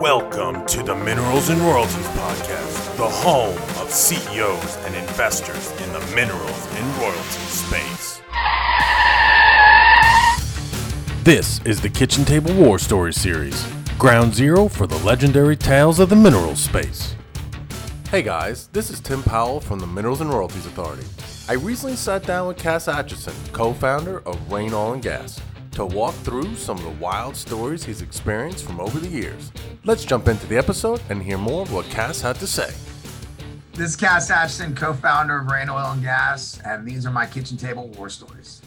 Welcome to the Minerals and Royalties Podcast, the home of CEOs and investors in the minerals and royalties space. This is the Kitchen Table War Story series, ground zero for the legendary tales of the minerals space. Hey guys, this is Tim Powell from the Minerals and Royalties Authority. I recently sat down with Cas Aitchison, co founder of Rain Oil and Gas, to walk through some of the wild stories he's experienced from over the years. Let's jump into the episode and hear more of what Cas had to say. This is Cas Aitchison, co-founder of Rain Oil and Gas, and these are my kitchen table war stories.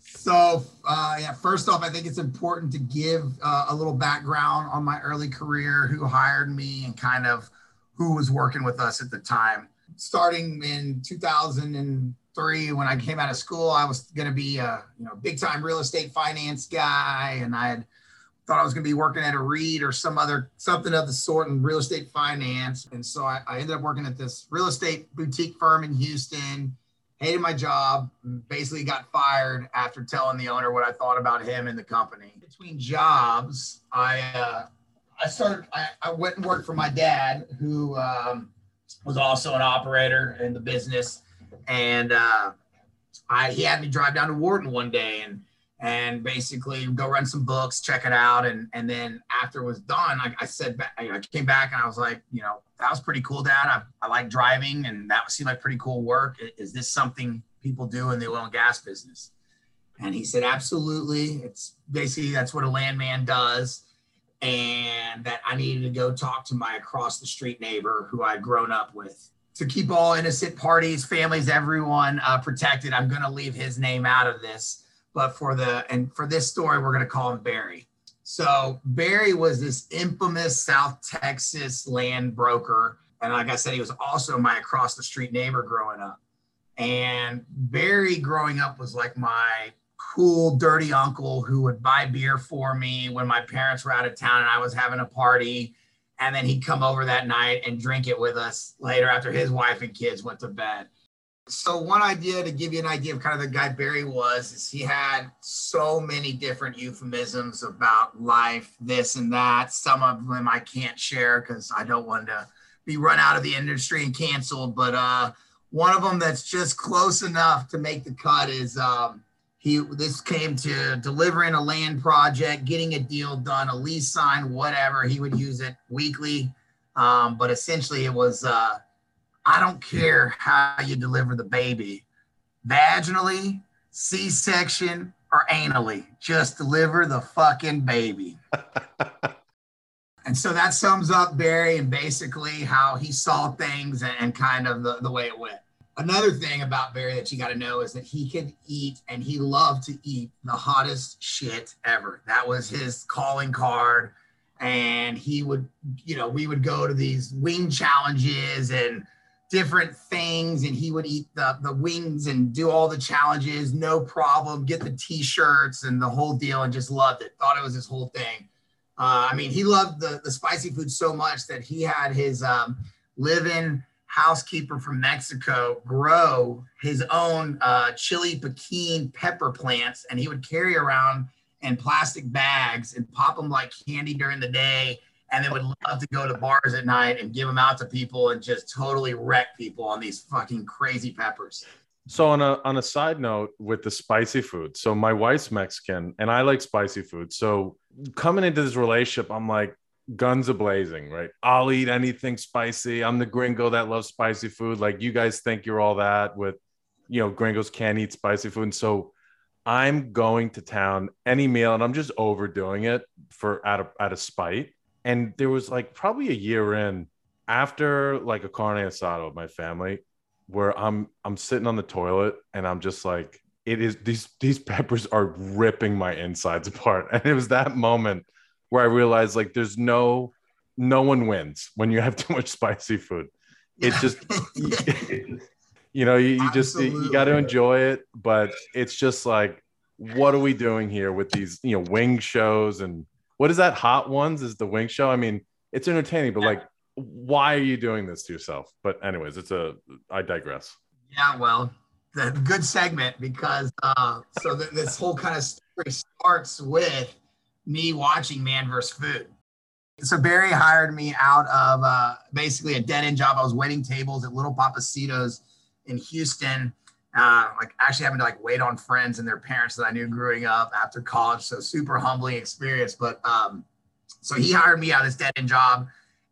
So, uh, yeah, first off, I think it's important to give uh, a little background on my early career, who hired me, and kind of who was working with us at the time. Starting in 2003, when I came out of school, I was going to be a you know big time real estate finance guy, and I had thought I was going to be working at a REIT or some other something of the sort in real estate finance. And so I, I ended up working at this real estate boutique firm in Houston. Hated my job, basically got fired after telling the owner what I thought about him and the company. Between jobs, I uh, I started. I, I went and worked for my dad, who um, was also an operator in the business, and uh, I he had me drive down to Wharton one day and and basically go run some books, check it out. And, and then after it was done, I, I said, I came back and I was like, you know, that was pretty cool, dad. I, I like driving and that seemed like pretty cool work. Is this something people do in the oil and gas business? And he said, absolutely. It's basically, that's what a landman does. And that I needed to go talk to my across the street neighbor who I'd grown up with to keep all innocent parties, families, everyone uh, protected. I'm going to leave his name out of this but for the and for this story, we're going to call him Barry. So Barry was this infamous South Texas land broker, and like I said, he was also my across the street neighbor growing up. And Barry, growing up, was like my cool, dirty uncle who would buy beer for me when my parents were out of town and I was having a party. And then he'd come over that night and drink it with us later after his wife and kids went to bed. So one idea to give you an idea of kind of the guy Barry was is he had so many different euphemisms about life, this and that. Some of them I can't share because I don't want to be run out of the industry and canceled. But uh, one of them that's just close enough to make the cut is um, he. This came to delivering a land project, getting a deal done, a lease signed, whatever. He would use it weekly, um, but essentially it was. Uh, I don't care how you deliver the baby, vaginally, C section, or anally. Just deliver the fucking baby. and so that sums up Barry and basically how he saw things and, and kind of the, the way it went. Another thing about Barry that you got to know is that he could eat and he loved to eat the hottest shit ever. That was his calling card. And he would, you know, we would go to these wing challenges and different things and he would eat the, the wings and do all the challenges no problem get the t-shirts and the whole deal and just loved it thought it was his whole thing uh, i mean he loved the, the spicy food so much that he had his um, live-in housekeeper from mexico grow his own uh, chili pequin pepper plants and he would carry around in plastic bags and pop them like candy during the day and they would love to go to bars at night and give them out to people and just totally wreck people on these fucking crazy peppers. So on a on a side note with the spicy food, so my wife's Mexican and I like spicy food. So coming into this relationship, I'm like guns a blazing, right? I'll eat anything spicy. I'm the gringo that loves spicy food. Like you guys think you're all that with, you know, gringos can't eat spicy food. And so I'm going to town any meal and I'm just overdoing it for out of out of spite and there was like probably a year in after like a carne asada with my family where I'm I'm sitting on the toilet and I'm just like it is these these peppers are ripping my insides apart and it was that moment where I realized like there's no no one wins when you have too much spicy food it just you know you, you just you got to enjoy it but it's just like what are we doing here with these you know wing shows and what is that? Hot Ones is the wing show. I mean, it's entertaining, but like, why are you doing this to yourself? But anyways, it's a. I digress. Yeah, well, the good segment because uh, so th- this whole kind of story starts with me watching Man vs. Food. So Barry hired me out of uh, basically a dead end job. I was waiting tables at Little Pappasitos in Houston. Uh, like actually having to like wait on friends and their parents that I knew growing up after college. So super humbling experience. But um, so he hired me out of this dead end job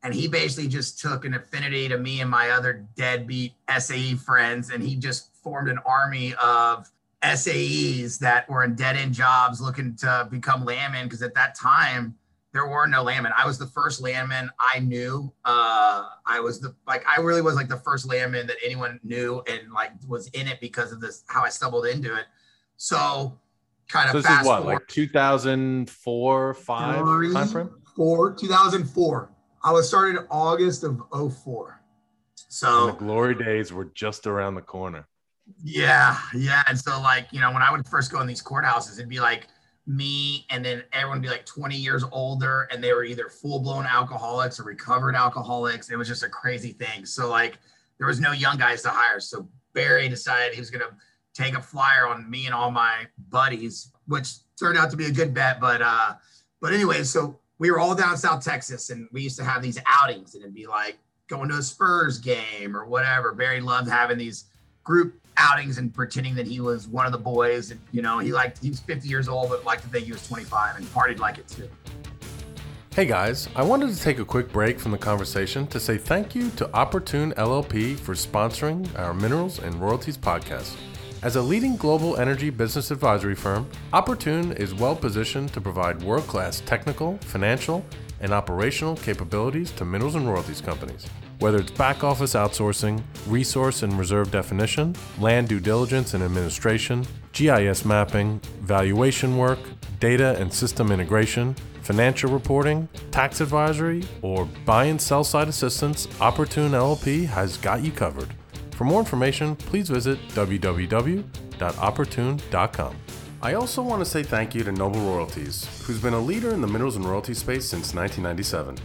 and he basically just took an affinity to me and my other deadbeat SAE friends, and he just formed an army of SAEs that were in dead end jobs looking to become landmen. Because at that time, there were no landmen. I was the first landman I knew. Uh, I was the like I really was like the first landman that anyone knew and like was in it because of this how I stumbled into it. So kind of so this is what like 2004 5 time frame 4 2004 I was started in August of 04. So and the glory days were just around the corner. Yeah, yeah. And so like, you know, when I would first go in these courthouses, it'd be like me and then everyone be like 20 years older and they were either full-blown alcoholics or recovered alcoholics. It was just a crazy thing. So like there was no young guys to hire. So Barry decided he was gonna take a flyer on me and all my buddies, which turned out to be a good bet. But uh, but anyway, so we were all down South Texas and we used to have these outings and it'd be like going to a Spurs game or whatever. Barry loved having these group outings and pretending that he was one of the boys. And, you know, he liked, he was 50 years old, but liked to think he was 25 and partied like it too. Hey guys, I wanted to take a quick break from the conversation to say thank you to Opportune LLP for sponsoring our Minerals and Royalties podcast. As a leading global energy business advisory firm, Opportune is well positioned to provide world class technical, financial, and operational capabilities to minerals and royalties companies. Whether it's back office outsourcing, resource and reserve definition, land due diligence and administration, GIS mapping, valuation work, data and system integration, financial reporting, tax advisory, or buy and sell side assistance, Opportune LLP has got you covered. For more information, please visit www.opportune.com. I also want to say thank you to Noble Royalties, who's been a leader in the minerals and royalty space since 1997.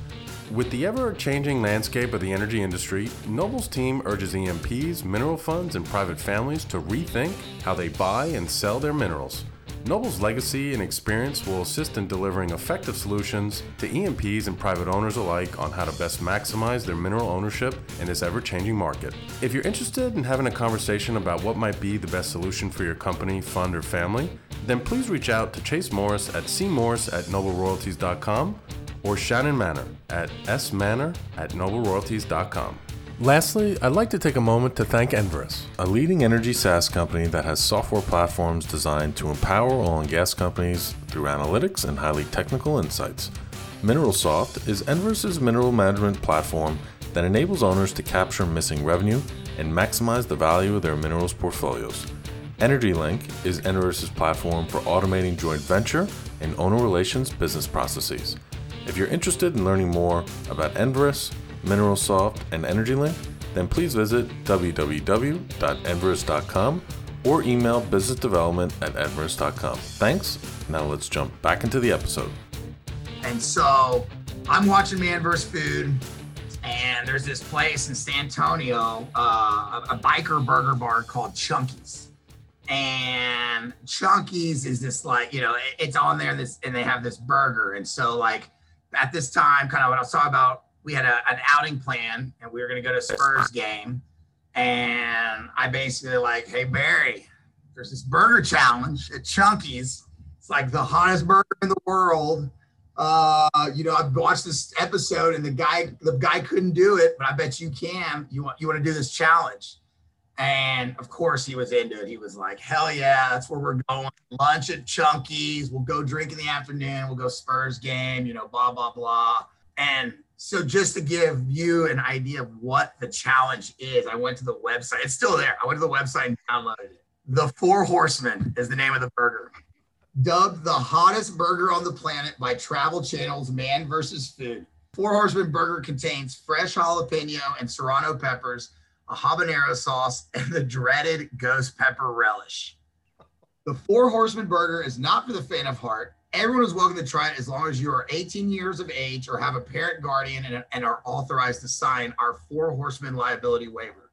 With the ever changing landscape of the energy industry, Noble's team urges E&Ps, mineral funds, and private families to rethink how they buy and sell their minerals. Noble's legacy and experience will assist in delivering effective solutions to E&Ps and private owners alike on how to best maximize their mineral ownership in this ever changing market. If you're interested in having a conversation about what might be the best solution for your company, fund, or family, then please reach out to Chase Morris at cmorris at nobleroyalties.com or Shannon Manor at smanor at nobleroyalties.com. Lastly, I'd like to take a moment to thank Enverus, a leading energy SaaS company that has software platforms designed to empower oil and gas companies through analytics and highly technical insights. MineralSoft is Enverus's mineral management platform that enables owners to capture missing revenue and maximize the value of their minerals portfolios. EnergyLink is Enverus's platform for automating joint venture and owner relations business processes. If you're interested in learning more about Enverus, MineralSoft, and EnergyLink, then please visit www.enverus.com or email businessdevelopment at enverus.com. Thanks. Now let's jump back into the episode. And so I'm watching Man vs. Food, and there's this place in San Antonio, uh, a, a biker burger bar called Chunky's. And Chunky's is this like, you know, it, it's on there, this, and they have this burger. And so, like, at this time, kind of what I was talking about we had a, an outing plan and we were going to go to Spurs game. And I basically like, hey, Barry, there's this burger challenge at Chunky's. It's like the hottest burger in the world. Uh, you know, I've watched this episode and the guy, the guy couldn't do it, but I bet you can. You want, you want to do this challenge. And of course he was into it. He was like, hell yeah, that's where we're going. Lunch at Chunky's. We'll go drink in the afternoon. We'll go Spurs game, you know, blah, blah, blah. And so just to give you an idea of what the challenge is, I went to the website. It's still there. I went to the website and downloaded it. The Four Horsemen is the name of the burger. Dubbed the hottest burger on the planet by Travel Channel's Man vs. Food. Four Horsemen burger contains fresh jalapeno and serrano peppers, a habanero sauce, and the dreaded ghost pepper relish. The Four Horsemen burger is not for the faint of heart Everyone is welcome to try it as long as you are 18 years of age or have a parent guardian and, and are authorized to sign our four horsemen liability waiver.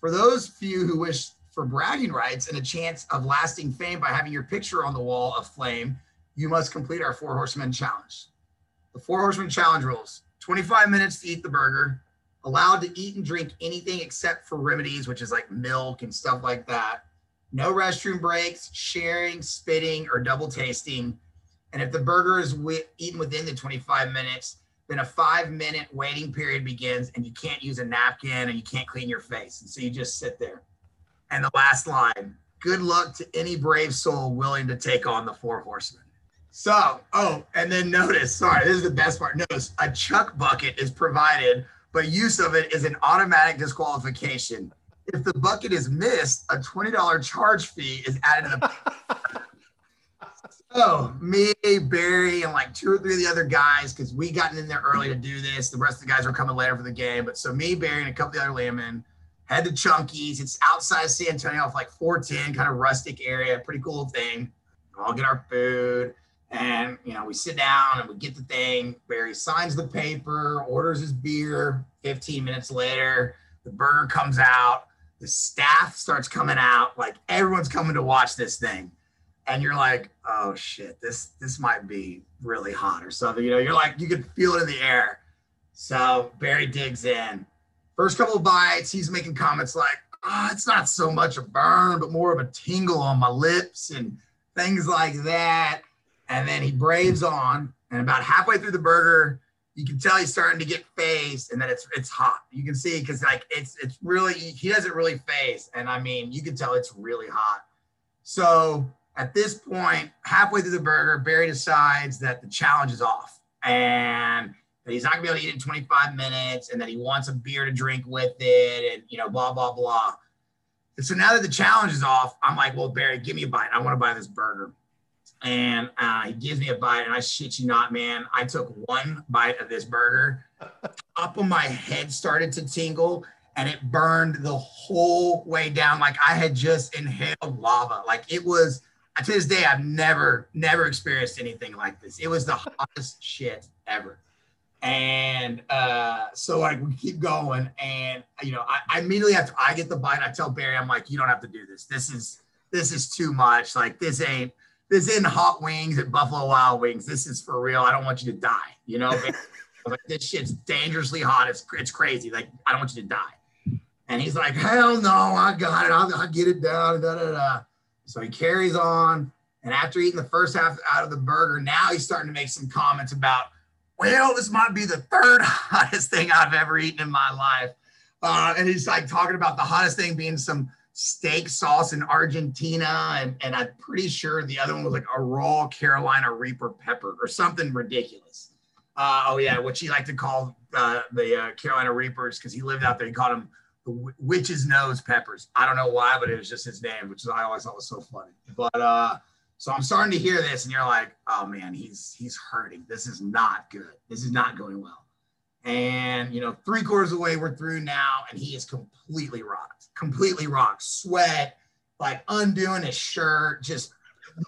For those few who wish for bragging rights and a chance of lasting fame by having your picture on the wall of flame, you must complete our Four Horsemen Challenge. The Four Horsemen Challenge rules 25 minutes to eat the burger, allowed to eat and drink anything except for remedies, which is like milk and stuff like that. No restroom breaks, sharing, spitting, or double tasting. And if the burger is wi- eaten within the 25 minutes, then a five minute waiting period begins and you can't use a napkin and you can't clean your face. And so you just sit there. And the last line good luck to any brave soul willing to take on the four horsemen. So, oh, and then notice, sorry, this is the best part. Notice a chuck bucket is provided, but use of it is an automatic disqualification. If the bucket is missed, a $20 charge fee is added to the so me, Barry, and like two or three of the other guys, because we gotten in there early to do this. The rest of the guys were coming later for the game. But so me, Barry, and a couple of the other landmen head to Chunky's. It's outside San Antonio off like 410, kind of rustic area, pretty cool thing. All get our food. And you know, we sit down and we get the thing. Barry signs the paper, orders his beer. 15 minutes later, the burger comes out. The staff starts coming out. Like everyone's coming to watch this thing and you're like, oh shit, this this might be really hot or something. You know, you're like, you can feel it in the air. So Barry digs in. First couple of bites, he's making comments like, oh, it's not so much a burn, but more of a tingle on my lips and things like that. And then he braves on, and about halfway through the burger, you can tell he's starting to get phased, and then it's it's hot. You can see because like it's it's really he doesn't really phase, and I mean you can tell it's really hot. So at this point, halfway through the burger, Barry decides that the challenge is off and that he's not gonna be able to eat in 25 minutes and that he wants a beer to drink with it and you know, blah, blah, blah. And so now that the challenge is off, I'm like, well, Barry, give me a bite. I want to buy this burger. And uh, he gives me a bite, and I shit you not, man. I took one bite of this burger. Up on my head started to tingle, and it burned the whole way down like I had just inhaled lava. Like it was to this day, I've never, never experienced anything like this. It was the hottest shit ever. And uh, so like we keep going, and you know, I, I immediately after I get the bite, I tell Barry, I'm like, you don't have to do this. This is this is too much. Like this ain't this isn't hot wings at Buffalo Wild Wings. This is for real. I don't want you to die. You know, like this shit's dangerously hot. It's it's crazy. Like I don't want you to die. And he's like, hell no, I got it. I'll, I'll get it down. Da, da, da. So he carries on. And after eating the first half out of the burger, now he's starting to make some comments about, well, this might be the third hottest thing I've ever eaten in my life. Uh, and he's like talking about the hottest thing being some steak sauce in Argentina. And, and I'm pretty sure the other one was like a raw Carolina Reaper pepper or something ridiculous. Uh, oh, yeah, what he liked to call uh, the uh, Carolina Reapers because he lived out there. He called them the witch's nose peppers. I don't know why, but it was just his name, which I always thought was so funny. But uh, so I'm starting to hear this, and you're like, oh man, he's he's hurting. This is not good. This is not going well. And you know, three quarters of the way we're through now, and he is completely rocked, completely rocked. Sweat, like undoing his shirt, just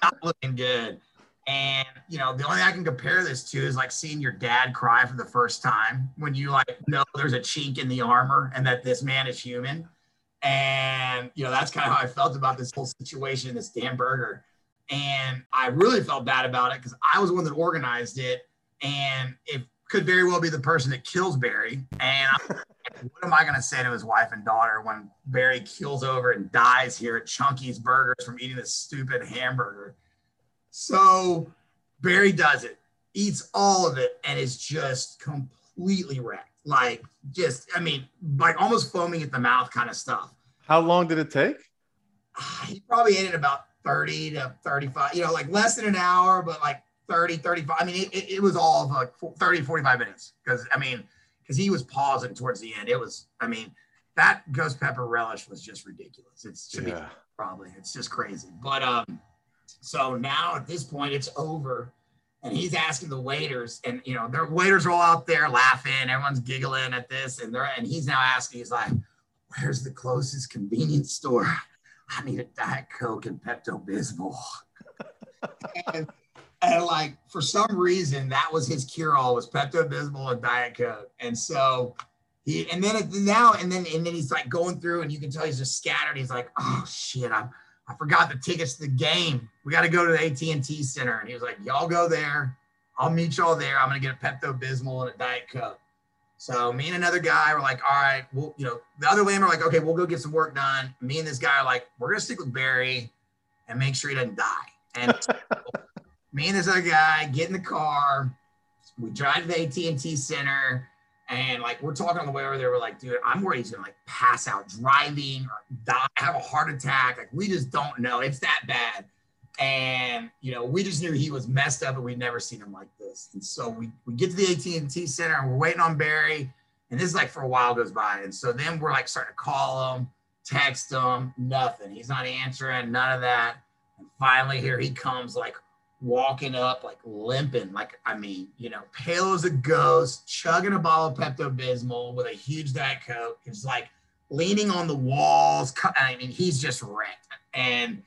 not looking good. And you know, the only thing I can compare this to is like seeing your dad cry for the first time when you like know there's a chink in the armor and that this man is human. And you know, that's kind of how I felt about this whole situation, this damn burger. And I really felt bad about it because I was the one that organized it. And it could very well be the person that kills Barry. And what am I going to say to his wife and daughter when Barry kills over and dies here at Chunky's Burgers from eating this stupid hamburger? So Barry does it, eats all of it, and is just completely wrecked. Like, just, I mean, like almost foaming at the mouth kind of stuff. How long did it take? Ah, he probably ate it about 30 to 35, you know, like less than an hour, but like 30, 35. I mean, it, it, it was all of like 30, 45 minutes. Cause I mean, because he was pausing towards the end. It was, I mean, that ghost pepper relish was just ridiculous. It's to yeah. me, probably, it's just crazy. But, um, so now at this point, it's over. And he's asking the waiters, and you know, their waiters are all out there laughing, everyone's giggling at this, and they're and he's now asking, he's like, Where's the closest convenience store? I need a Diet Coke and Pepto Bismol. and, and like for some reason, that was his cure all was Pepto Bismol and Diet Coke. And so he and then it, now and then and then he's like going through and you can tell he's just scattered. He's like, oh shit, I I forgot the tickets to the game. We got to go to the AT and T Center. And he was like, y'all go there. I'll meet y'all there. I'm gonna get a Pepto Bismol and a Diet Coke. So me and another guy were like, all right, well, you know, the other lame are like, okay, we'll go get some work done. Me and this guy are like, we're gonna stick with Barry and make sure he doesn't die. And me and this other guy get in the car. We drive to the AT&T Center, and like we're talking on the way over there. We're like, dude, I'm worried he's gonna like pass out driving or die, have a heart attack. Like we just don't know. It's that bad. And you know, we just knew he was messed up, and we'd never seen him like this. And so we we get to the AT&T Center, and we're waiting on Barry. And this is like for a while goes by, and so then we're like starting to call him, text him, nothing. He's not answering, none of that. And finally, here he comes, like walking up, like limping, like I mean, you know, pale as a ghost, chugging a bottle of Pepto Bismol with a huge Diet Coke. He's like leaning on the walls. I mean, he's just wrecked. And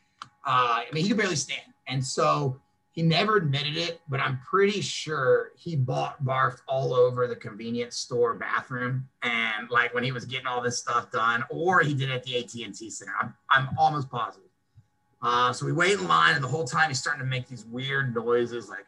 uh, I mean, he could barely stand. And so he never admitted it, but I'm pretty sure he bought barfed all over the convenience store bathroom. And like when he was getting all this stuff done, or he did it at the AT&T Center. I'm, I'm almost positive. Uh, so we wait in line, and the whole time he's starting to make these weird noises, like,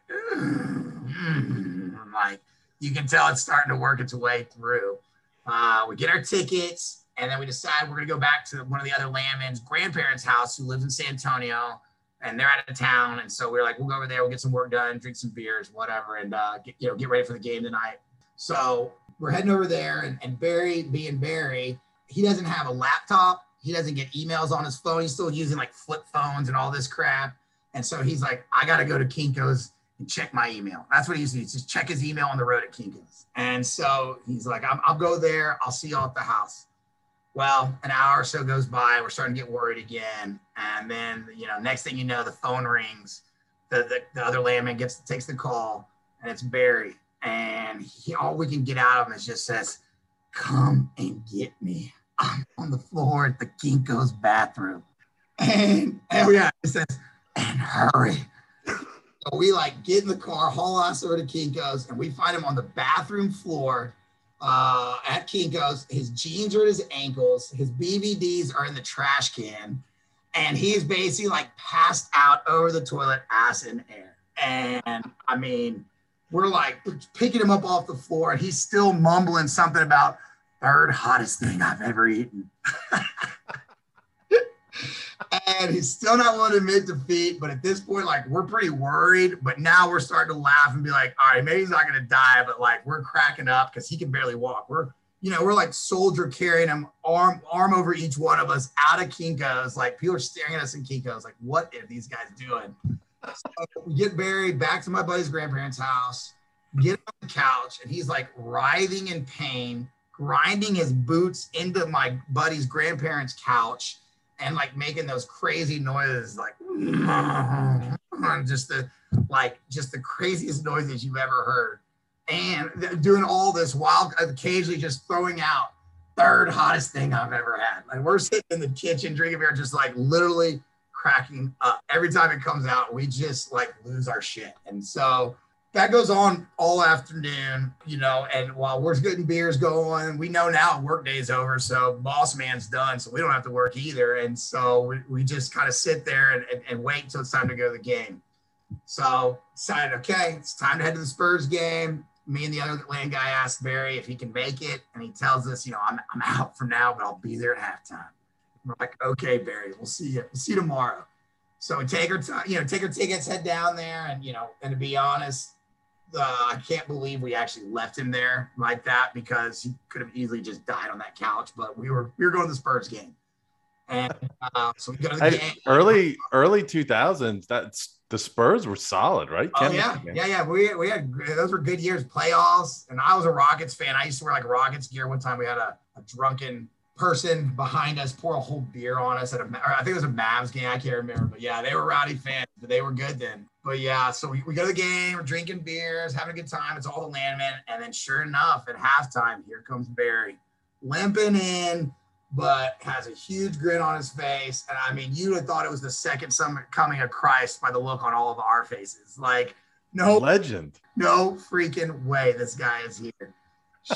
like you can tell it's starting to work its way through. Uh, we get our tickets, and then we decide we're gonna go back to one of the other landmen's grandparents' house, who lives in San Antonio, and they're out of town. And so we're like, we'll go over there, we'll get some work done, drink some beers, whatever, and uh, get, you know get ready for the game tonight. So we're heading over there, and, and Barry, being Barry, he doesn't have a laptop he doesn't get emails on his phone. He's still using like flip phones and all this crap. And so he's like, I got to go to Kinko's and check my email. That's what he used to do. Just check his email on the road at Kinko's. And so he's like, I'll go there. I'll see y'all at the house. Well, an hour or so goes by. We're starting to get worried again. And then, you know, next thing you know, the phone rings. The, the, the other landman gets takes the call and it's Barry. And he, all we can get out of him is just says, come and get me. I'm on the floor at the Kinko's bathroom. And, oh yeah, it says, and hurry. So we like get in the car, haul ass over to Kinko's, and we find him on the bathroom floor uh, at Kinko's. His jeans are at his ankles, his BVDs are in the trash can, and he's basically like passed out over the toilet, ass in air. And I mean, we're like picking him up off the floor, and he's still mumbling something about third hottest thing I've ever eaten. and he's still not willing to admit defeat. But at this point, like we're pretty worried. But now we're starting to laugh and be like, all right, maybe he's not gonna die, but like we're cracking up because he can barely walk. We're you know, we're like soldier carrying him arm arm over each one of us out of Kinko's. Like people are staring at us in Kinko's, like, what are these guys doing? So we get buried back to my buddy's grandparents' house, get on the couch, and he's like writhing in pain grinding his boots into my buddy's grandparents' couch and like making those crazy noises, like just the like just the craziest noises you've ever heard, and doing all this while occasionally just throwing out third hottest thing I've ever had. Like we're sitting in the kitchen drinking beer, just like literally cracking up every time it comes out. We just like lose our shit, and so that goes on all afternoon, you know, and while we're getting beers going, we know now work day's over. So boss man's done. So we don't have to work either. And so we, we just kind of sit there and, and, and wait until it's time to go to the game. So decided, okay, it's time to head to the Spurs game. Me and the other land guy asked Barry if he can make it. And he tells us, you know, I'm, I'm out for now, but I'll be there at halftime. We're like, okay, Barry, we'll see you. We'll see you tomorrow. So we take our time, you know, take our tickets, head down there. And, you know, and to be honest, uh, I can't believe we actually left him there like that because he could have easily just died on that couch. But we were we were going to the Spurs game, and uh, so we go to the game. Early early two thousands. That's the Spurs were solid, right? Oh yeah, yeah, yeah. We we had those were good years, playoffs, and I was a Rockets fan. I used to wear like Rockets gear. One time we had a, a drunken person behind us pour a whole beer on us at a, I think it was a Mavs game. I can't remember, but yeah, they were rowdy fans, but they were good then. But yeah, so we, we go to the game, we're drinking beers, having a good time. It's all the landmen. And then sure enough, at halftime, here comes Barry limping in, but has a huge grin on his face. And I mean, you would have thought it was the second coming of Christ by the look on all of our faces. Like, no legend. No freaking way this guy is here.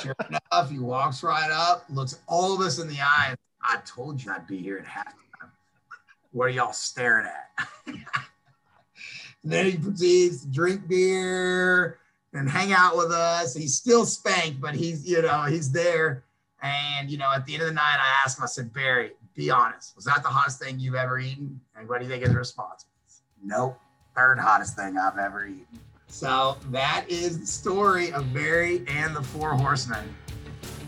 Sure enough, he walks right up, looks all of us in the eye. I told you I'd be here at halftime. What are y'all staring at? and then he proceeds to drink beer and hang out with us. He's still spanked, but he's, you know, he's there. And, you know, at the end of the night, I asked him, I said, Barry, be honest. Was that the hottest thing you've ever eaten? And what do you think his response was? Nope. Third hottest thing I've ever eaten. So that is the story of Barry and the Four Horsemen.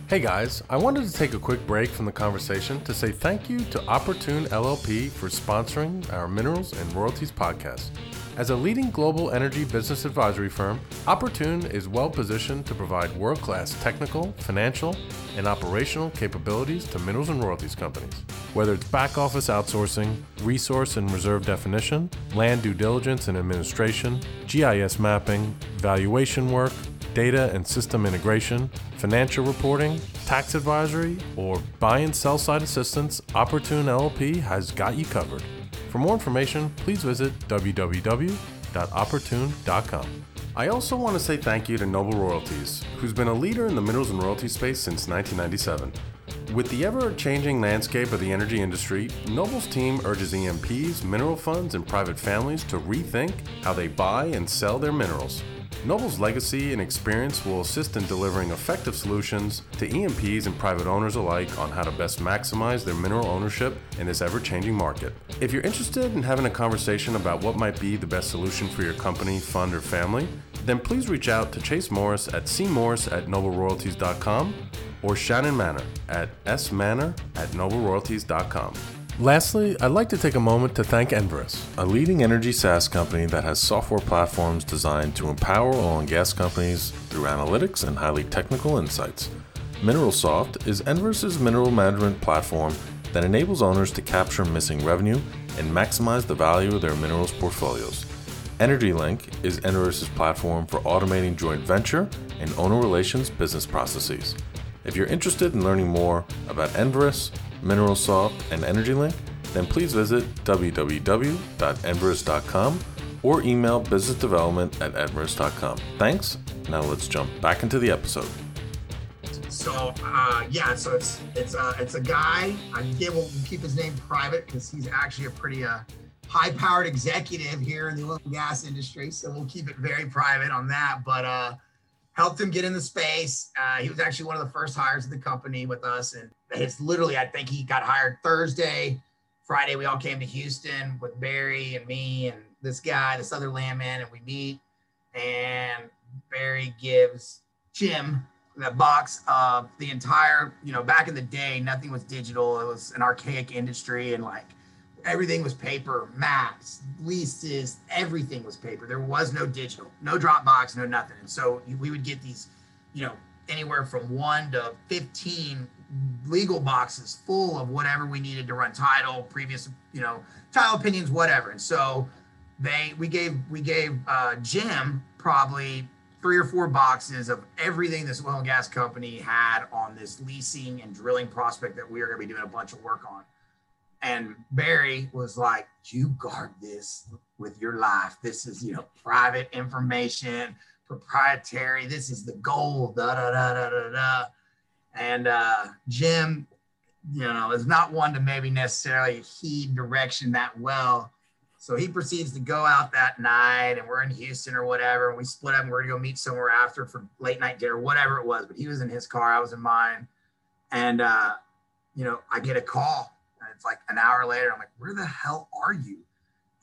Hey guys, I wanted to take a quick break from the conversation to say thank you to Opportune LLP for sponsoring our Minerals and Royalties podcast. As a leading global energy business advisory firm, Opportune is well positioned to provide world class technical, financial, and operational capabilities to minerals and royalties companies. Whether it's back office outsourcing, resource and reserve definition, land due diligence and administration, GIS mapping, valuation work, data and system integration, financial reporting, tax advisory, or buy and sell side assistance, Opportune LLP has got you covered. For more information, please visit www.opportune.com. I also want to say thank you to Noble Royalties, who's been a leader in the minerals and royalty space since 1997. With the ever changing landscape of the energy industry, Noble's team urges E&Ps, mineral funds, and private families to rethink how they buy and sell their minerals. Noble's legacy and experience will assist in delivering effective solutions to E&Ps and private owners alike on how to best maximize their mineral ownership in this ever changing market. If you're interested in having a conversation about what might be the best solution for your company, fund, or family, then please reach out to Chase Morris at cmorris at nobleroyalties.com or Shannon Manor at smanor at nobleroyalties.com. Lastly, I'd like to take a moment to thank Enverus, a leading energy SaaS company that has software platforms designed to empower oil and gas companies through analytics and highly technical insights. MineralSoft is Enverus's mineral management platform that enables owners to capture missing revenue and maximize the value of their minerals portfolios. EnergyLink is Enverus's platform for automating joint venture and owner relations business processes. If you're interested in learning more about Enverus, MineralSoft, and EnergyLink, then please visit www.enverus.com or email businessdevelopment at enverus.com. Thanks. Now let's jump back into the episode. So uh, yeah, so it's it's uh, it's a guy. I again will keep his name private because he's actually a pretty uh, high-powered executive here in the oil and gas industry. So we'll keep it very private on that. But uh, helped him get in the space. Uh, he was actually one of the first hires of the company with us, and it's literally I think he got hired Thursday. Friday we all came to Houston with Barry and me and this guy, this other landman, and we meet. And Barry gives Jim the box of the entire, you know, back in the day, nothing was digital. It was an archaic industry and like everything was paper, maps, leases, everything was paper. There was no digital, no Dropbox, no nothing. And so we would get these, you know, anywhere from one to 15 legal boxes full of whatever we needed to run title, previous, you know, title opinions, whatever. And so they, we gave, we gave uh, Jim probably three or four boxes of everything this oil and gas company had on this leasing and drilling prospect that we are going to be doing a bunch of work on. And Barry was like, "You guard this with your life. This is, you know, private information, proprietary. This is the gold." Da da da da da da. And uh, Jim, you know, is not one to maybe necessarily heed direction that well. So he proceeds to go out that night, and we're in Houston or whatever, and we split up and we're gonna go meet somewhere after for late night dinner, whatever it was. But he was in his car, I was in mine, and uh, you know, I get a call, it's like an hour later. I'm like, "Where the hell are you?"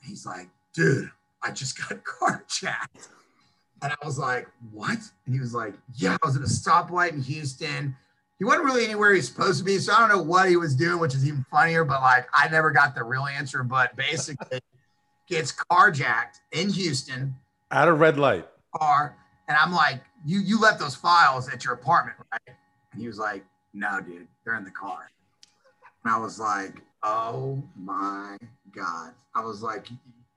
And he's like, "Dude, I just got carjacked," and I was like, "What?" And he was like, "Yeah, I was at a stoplight in Houston." He wasn't really anywhere he's supposed to be, so I don't know what he was doing, which is even funnier. But like, I never got the real answer. But basically gets carjacked in Houston. At a red light. Car. And I'm like, you you left those files at your apartment, right? And he was like, no, dude, they're in the car. And I was like, oh my God. I was like,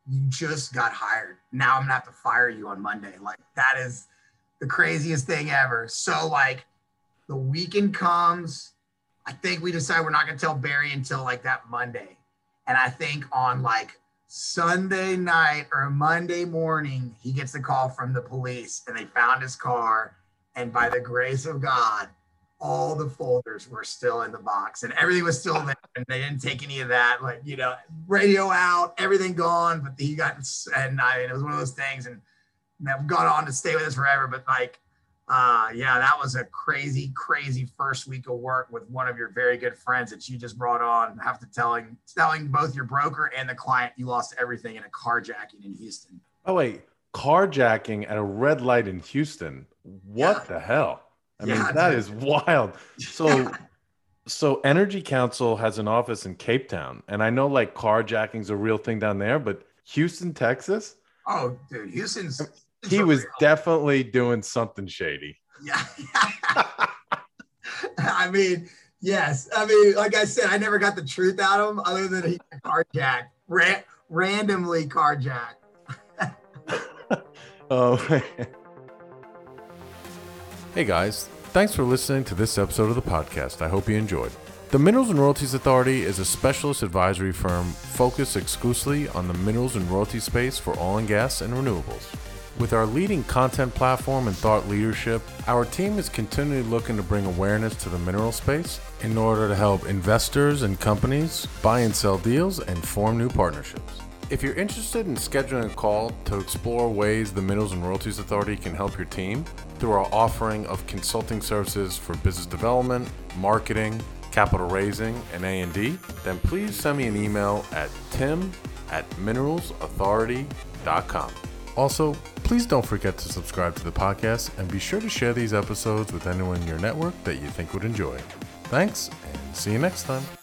you just got hired. Now I'm gonna have to fire you on Monday. Like that is the craziest thing ever. So like the weekend comes. I think we decide we're not gonna tell Barry until like that Monday. And I think on like Sunday night or Monday morning, he gets a call from the police and they found his car And by the grace of God, all the folders were still in the box and everything was still there and they didn't take any of that like you know radio out everything gone but he got and i mean it was one of those things and that gone on to stay with us forever but like uh yeah that was a crazy crazy first week of work with one of your very good friends that you just brought on have to telling telling both your broker and the client you lost everything in a carjacking in houston. Oh wait carjacking at a red light in houston? What yeah. the hell I yeah, mean, that is wild. So, so Energy Council has an office in Cape Town, and I know like carjacking's a real thing down there, but Houston, Texas. Oh, dude, Houston's. He was real. definitely doing something shady. Yeah. I mean, yes. I mean, like I said, I never got the truth out of him other than he carjacked, Ra- randomly carjacked. oh, Hey guys, thanks for listening to this episode of the podcast. I hope you enjoyed. The Minerals and Royalties Authority is a specialist advisory firm focused exclusively on the minerals and royalty space for oil and gas and renewables. With our leading content platform and thought leadership, our team is continually looking to bring awareness to the mineral space in order to help investors and companies buy and sell deals and form new partnerships. If you're interested in scheduling a call to explore ways the Minerals and Royalties Authority can help your team through our offering of consulting services for business development, marketing, capital raising, and A&D, then please send me an email at tim at mineralsauthority.com. Also, please don't forget to subscribe to the podcast and be sure to share these episodes with anyone in your network that you think would enjoy. Thanks, and see you next time.